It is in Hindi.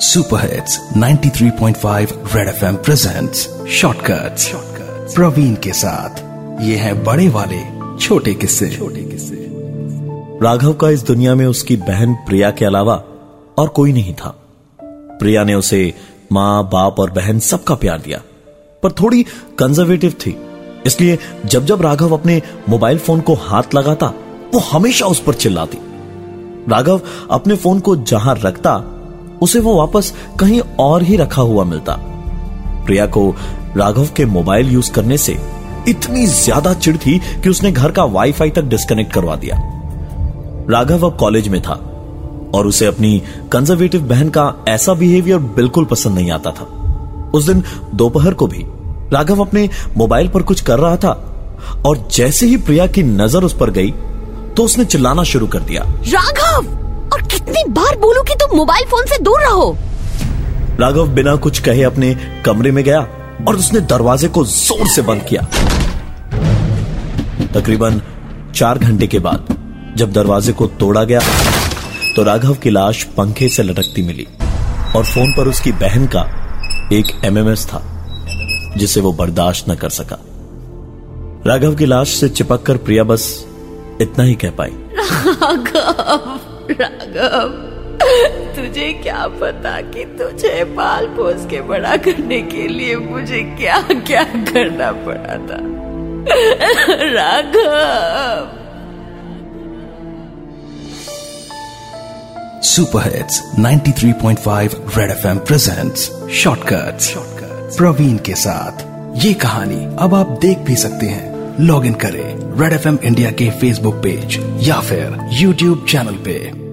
Super hits 93.5 Red FM presents Shortcuts Praveen के साथ। ये है बड़े वाले, छोटे किस्से। छोटे किस्से। राघव का इस दुनिया में उसकी बहन प्रिया के अलावा और कोई नहीं था। प्रिया ने उसे माँ, बाप और बहन सबका प्यार दिया, पर थोड़ी कंजर्वेटिव थी। इसलिए जब जब राघव अपने मोबाइल फ़ोन को हाथ लगाता, वो हमेशा उस पर चिल्लाती। राघव अपने फ़ोन को जहाँ रखता उसे वो वापस कहीं और ही रखा हुआ मिलता। प्रिया को राघव के मोबाइल यूज़ करने से इतनी ज़्यादा चिड़ थी कि उसने घर का वाईफाई तक डिस्कनेक्ट करवा दिया। राघव अब कॉलेज में था और उसे अपनी कंजर्वेटिव बहन का ऐसा बिहेवियर बिल्कुल पसंद नहीं आता था। उस दिन दोपहर को भी राघव अपने मोबाइल पर कुछ कर रहा था और जैसे ही प्रिया की नज़र उस पर गई तो उसने चिल्लाना शुरू कर दिया। राघव! कितनी बार बोलूँ कि तुम मोबाइल फ़ोन से दूर रहो। राघव बिना कुछ कहे अपने कमरे में गया और उसने दरवाजे को ज़ोर से बंद किया। तकरीबन चार घंटे के बाद जब दरवाजे को तोड़ा गया तो राघव की लाश पंखे से लटकती मिली और फ़ोन पर उसकी बहन का एक एमएमएस था जिसे वो बर्दाश्त न कर सका। राघव की लाश से चिपक कर प्रिया बस इतना ही कह पाई। राघव। राघव, तुझे क्या पता कि तुझे पाल पोस के बड़ा करने के लिए मुझे क्या क्या करना पड़ा था? Raghav! Super hits 93.5 Red FM presents Shortcuts Praveen के साथ ये कहानी अब आप देख भी सकते हैं। लॉग इन करें। रेड एफ़ एम इंडिया के फेसबुक पेज या फिर यूट्यूब चैनल पे।